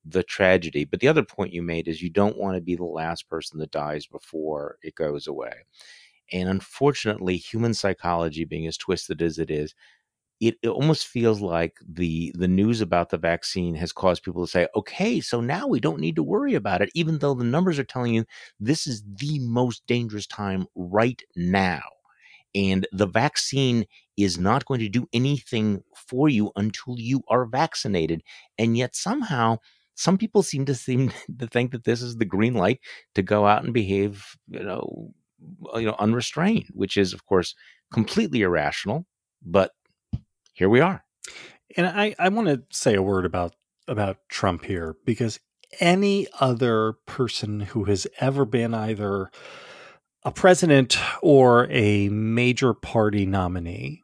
the tragedy. But the other point you made is you don't want to be the last person that dies before it goes away. And unfortunately, human psychology being as twisted as it is, it, it, almost feels like the the news about the vaccine has caused people to say, okay, so now we don't need to worry about it, even though the numbers are telling you this is the most dangerous time right now. And the vaccine is not going to do anything for you until you are vaccinated. And yet somehow some people seem to seem to think that this is the green light to go out and behave, you know, you know unrestrained which is of course completely irrational but here we are. And i i want to say a word about about trump here because any other person who has ever been either a president or a major party nominee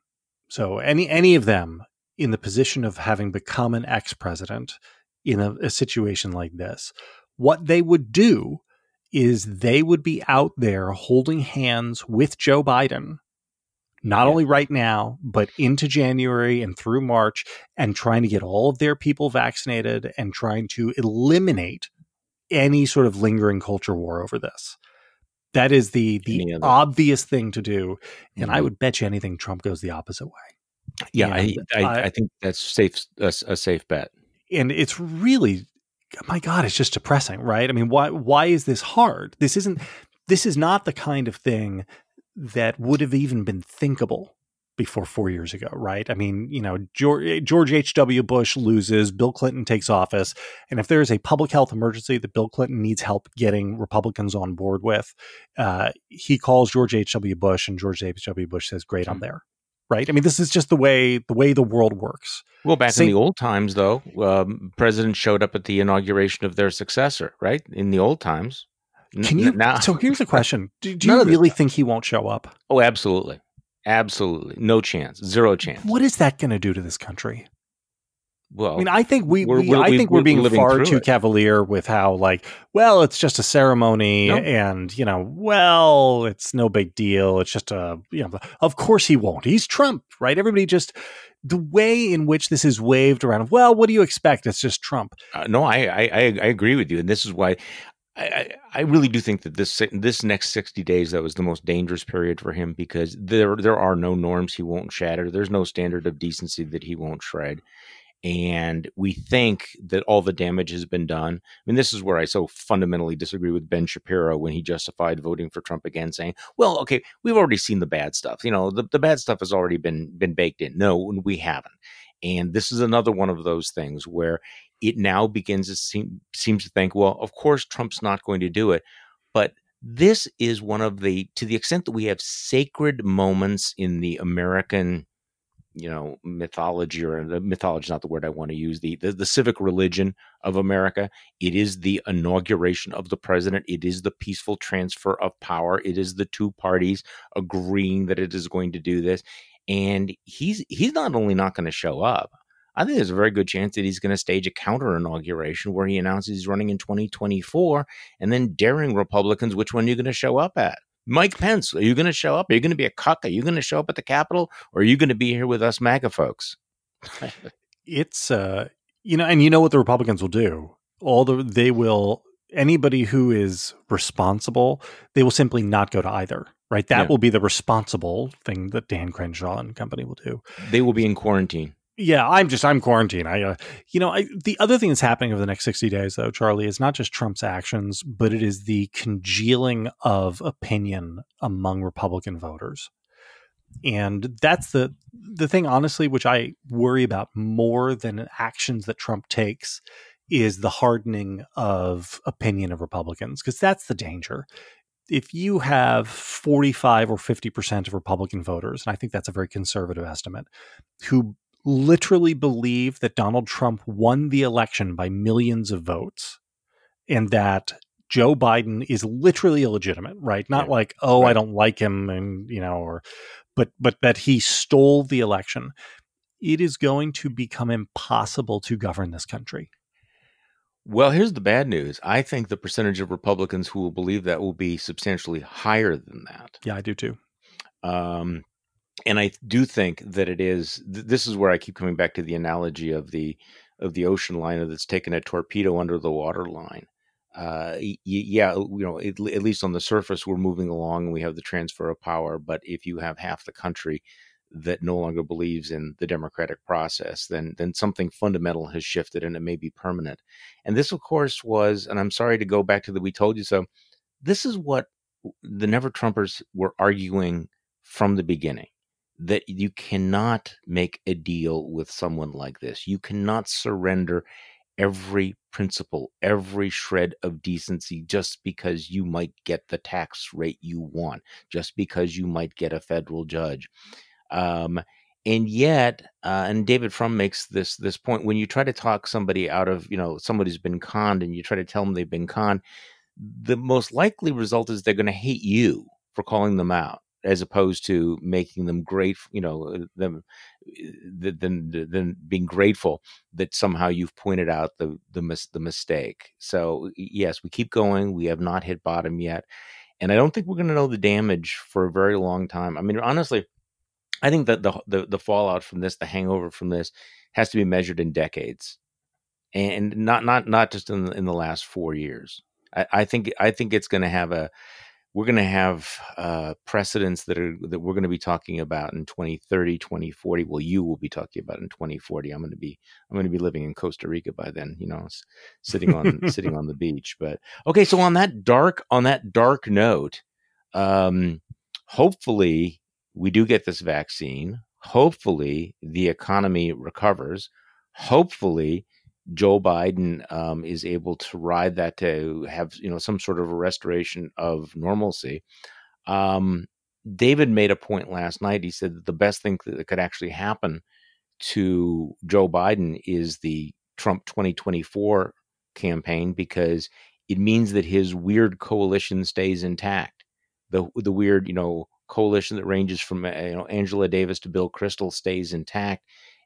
so any any of them in the position of having become an ex president in a, a situation like this, what they would do is they would be out there holding hands with Joe Biden, not yeah. only right now, but into January and through March, and trying to get all of their people vaccinated and trying to eliminate any sort of lingering culture war over this. That is the the obvious thing to do, and mm-hmm. I would bet you anything Trump goes the opposite way. Yeah, I, I, I think that's safe a, a safe bet. And it's really my god it's just depressing right? I mean why why is this hard? This isn't this is not the kind of thing that would have even been thinkable before 4 years ago right? I mean you know george, george h.w bush loses bill clinton takes office and if there is a public health emergency that bill clinton needs help getting republicans on board with uh, he calls george h.w bush and george h.w bush says great i'm hmm. there right? I mean, this is just the way the way the world works. Well, back in the old times, though, um, presidents showed up at the inauguration of their successor, right? In the old times. Can you? now, so here's a question: Do, do you really think he won't show up? Oh, absolutely, absolutely, no chance, zero chance. What is that going to do to this country? Well, I mean, I think we, we're, we I think we're, we're being far too it. cavalier with how, like, well, it's just a ceremony, nope. and you know, well, it's no big deal. It's just a, you know, of course he won't. He's Trump, right? Everybody just the way in which this is waved around. Well, what do you expect? It's just Trump. Uh, no, I, I I agree with you, and this is why I, I really do think that this this next sixty days that was the most dangerous period for him because there there are no norms he won't shatter. There's no standard of decency that he won't shred, and we think that all the damage has been done. I mean, this is where I so fundamentally disagree with Ben Shapiro when he justified voting for Trump again, saying, "Well, okay, we've already seen the bad stuff. You know, the, the bad stuff has already been been baked in." No, we haven't. And this is another one of those things where it now begins to seem seems to think, well, of course Trump's not going to do it, but this is one of the to the extent that we have sacred moments in the American you know mythology or the mythology is not the word i want to use the, the, the civic religion of america. It is the inauguration of the president. It is the peaceful transfer of power. It is the two parties agreeing that it is going to do this. And he's he's not only not going to show up I think there's a very good chance that he's going to stage a counter inauguration where he announces he's running in 2024 and then daring Republicans which one are you're going to show up at. Mike Pence, are you going to show up? Are you going to be a cuck? Are you going to show up at the Capitol? Or are you going to be here with us MAGA folks? it's, uh, you know, and you know what the Republicans will do? All the, they will, anybody who is responsible, they will simply not go to either, right? That yeah. will be the responsible thing that Dan Crenshaw and company will do. They will be in quarantine yeah, I'm just I'm quarantined. I, uh, you know, I, the other thing that's happening over the next 60 days, though, Charlie, is not just Trump's actions, but it is the congealing of opinion among Republican voters, and that's the the thing, honestly, which I worry about more than actions that Trump takes, is the hardening of opinion of Republicans, because that's the danger. If you have 45 or 50% of Republican voters, and I think that's a very conservative estimate, who literally believe that Donald Trump won the election by millions of votes and that Joe Biden is literally illegitimate, right? Not like, oh, right. I don't like him and, you know, or but but that he stole the election. It is going to become impossible to govern this country. Well, here's the bad news. I think the percentage of Republicans who will believe that will be substantially higher than that. Yeah, I do too. Um, and I do think that it is. Th- this is where I keep coming back to the analogy of the of the ocean liner that's taken a torpedo under the waterline. Uh, y- yeah, you know, at least on the surface, we're moving along and we have the transfer of power. But if you have half the country that no longer believes in the democratic process, then then something fundamental has shifted and it may be permanent. And this, of course, was, and I'm sorry to go back to the "we told you so." This is what the Never Trumpers were arguing from the beginning that you cannot make a deal with someone like this. You cannot surrender every principle, every shred of decency just because you might get the tax rate you want, just because you might get a federal judge. Um, and yet, uh, and David Frum makes this this point: when you try to talk somebody out of, you know, somebody's been conned, and you try to tell them they've been conned, the most likely result is they're going to hate you for calling them out as opposed to making them great, you know, uh, them uh, than than being grateful that somehow you've pointed out the the mis- the mistake. So yes, we keep going. We have not hit bottom yet, and I don't think we're going to know the damage for a very long time. I mean, honestly, I think that the, the the fallout from this, the hangover from this, has to be measured in decades, and not not not just in the, in the last four years. I, I think I think it's going to have a we're going to have uh, precedents that are that we're going to be talking about in 2030 2040 well you will be talking about in 2040 i'm going to be i'm going to be living in costa rica by then you know sitting on sitting on the beach. But okay so on that dark on that dark note um hopefully we do get this vaccine. Hopefully the economy recovers. Hopefully Joe Biden um, is able to ride that to have you know some sort of a restoration of normalcy. Um, David made a point last night. He said that the best thing that could actually happen to Joe Biden is the Trump 2024 campaign because it means that his weird coalition stays intact. The the weird you know coalition that ranges from uh, you know Angela Davis to Bill Kristol stays intact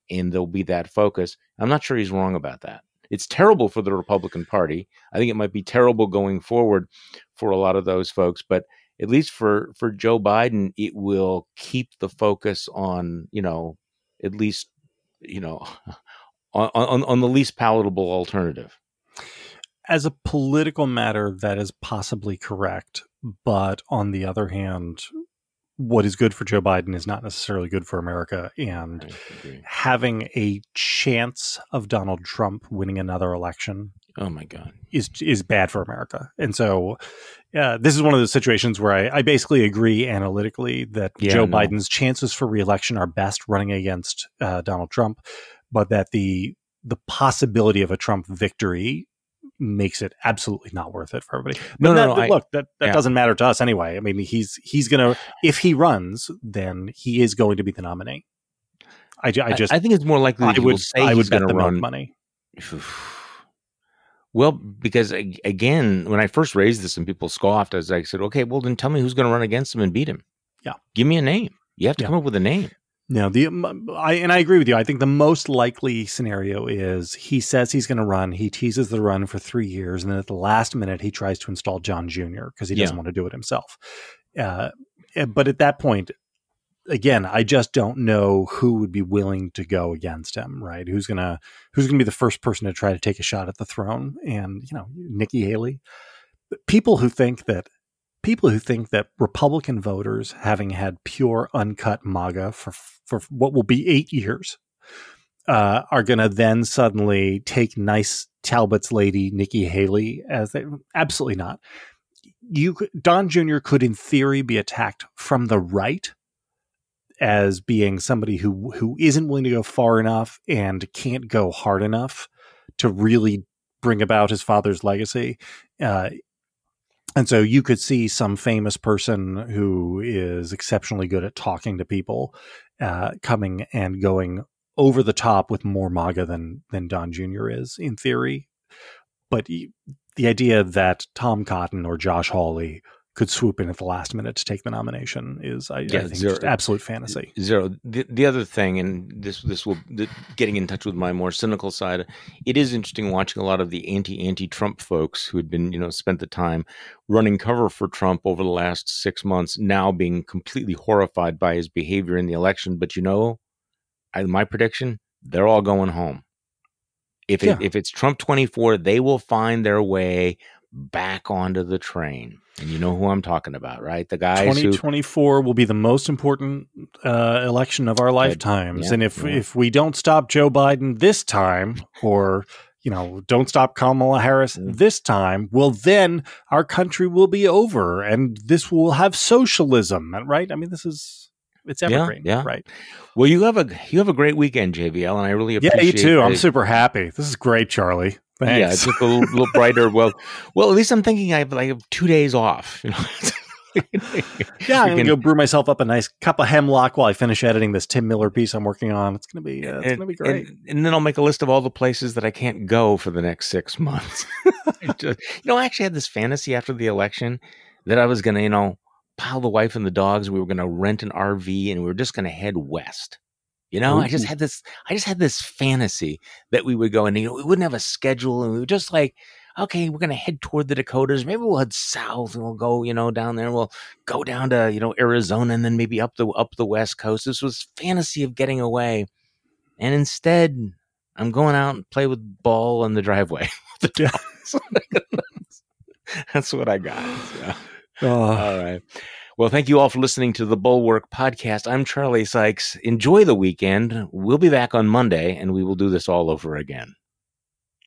and there'll be that focus. I'm not sure he's wrong about that. It's terrible for the Republican Party. I think it might be terrible going forward for a lot of those folks, but at least for for Joe Biden, it will keep the focus on you know at least you know on on, on the least palatable alternative. As a political matter, that is possibly correct, but on the other hand, what is good for Joe Biden is not necessarily good for America. And having a chance of Donald Trump winning another election. Oh my God. Is is bad for America. And so uh, this is one of those situations where I, I basically agree analytically that yeah, Joe no. Biden's chances for reelection are best running against uh, Donald Trump, but that the the possibility of a Trump victory makes it absolutely not worth it for everybody. No, that, no, no, look, that, that yeah. doesn't matter to us anyway. I mean, he's he's gonna if he runs, then he is going to be the nominee. I, I just I, I think it's more likely I would say I would bet the run money. Well, because again, when I first raised this and people scoffed, as I said, okay, well then tell me who's going to run against him and beat him. Yeah, give me a name. You have to yeah. come up with a name. No, the I and I agree with you. I think the most likely scenario is he says he's going to run. He teases the run for three years, and then at the last minute he tries to install John Jr. because he doesn't yeah. want to do it himself. Uh, eh, but at that point, again, I just don't know who would be willing to go against him. Right? Who's gonna Who's gonna be the first person to try to take a shot at the throne? And you know, Nikki Haley. People who think that people who think that Republican voters, having had pure uncut MAGA for for what will be eight years, uh, are going to then suddenly take nice Talbot's lady Nikki Haley as they absolutely not. You Don Jr. could, in theory, be attacked from the right as being somebody who who isn't willing to go far enough and can't go hard enough to really bring about his father's legacy. Uh, and so you could see some famous person who is exceptionally good at talking to people uh, coming and going over the top with more MAGA than than Don Jr. is in theory. But the idea that Tom Cotton or Josh Hawley could swoop in at the last minute to take the nomination is, I, yeah, I think, zero, just absolute fantasy. Zero. The, the other thing, and this this will the, getting in touch with my more cynical side. It is interesting watching a lot of the anti anti Trump folks who had been you know spent the time running cover for Trump over the last six months, now being completely horrified by his behavior in the election. But you know, I, my prediction: they're all going home. If it, yeah. if it's Trump twenty four, they will find their way back onto the train. And you know who I'm talking about, right? The guy 2024 who, will be the most important uh, election of our lifetimes. Yeah, and if yeah. if we don't stop Joe Biden this time or you know, don't stop Kamala Harris mm. this time, well, then our country will be over and this will have socialism, right? I mean, this is it's evergreen, yeah, yeah. right? Well, you have a you have a great weekend, JVL, and I really appreciate. Yeah, you too. I'm super happy. This is great, Charlie. Thanks. Yeah, just a little, little, brighter. Well, well, at least I'm thinking I have like two days off. You know. yeah, I'm gonna go brew myself up a nice cup of hemlock while I finish editing this Tim Miller piece I'm working on. It's gonna be, uh, it's and, gonna be great. And, and, then I'll make a list of all the places that I can't go for the next six months. just, you know, I actually had this fantasy after the election that I was gonna, you know, pile the wife and the dogs. We were going to rent an RV and we were just going to head west. You know, Ooh. I just mm-hmm. had this, I just had this fantasy that we would go and, you know, we wouldn't have a schedule and we were just like, okay, we're going to head toward the Dakotas. Maybe we'll head south and we'll go, you know, down there. We'll go down to, you know, Arizona and then maybe up the, up the West coast. This was fantasy of getting away. And instead, I'm going out and play with ball in the driveway. the That's what I got. So. Oh. All right. Well, thank you all for listening to the Bulwark podcast. I'm Charlie Sykes. Enjoy the weekend. We'll be back on Monday and we will do this all over again.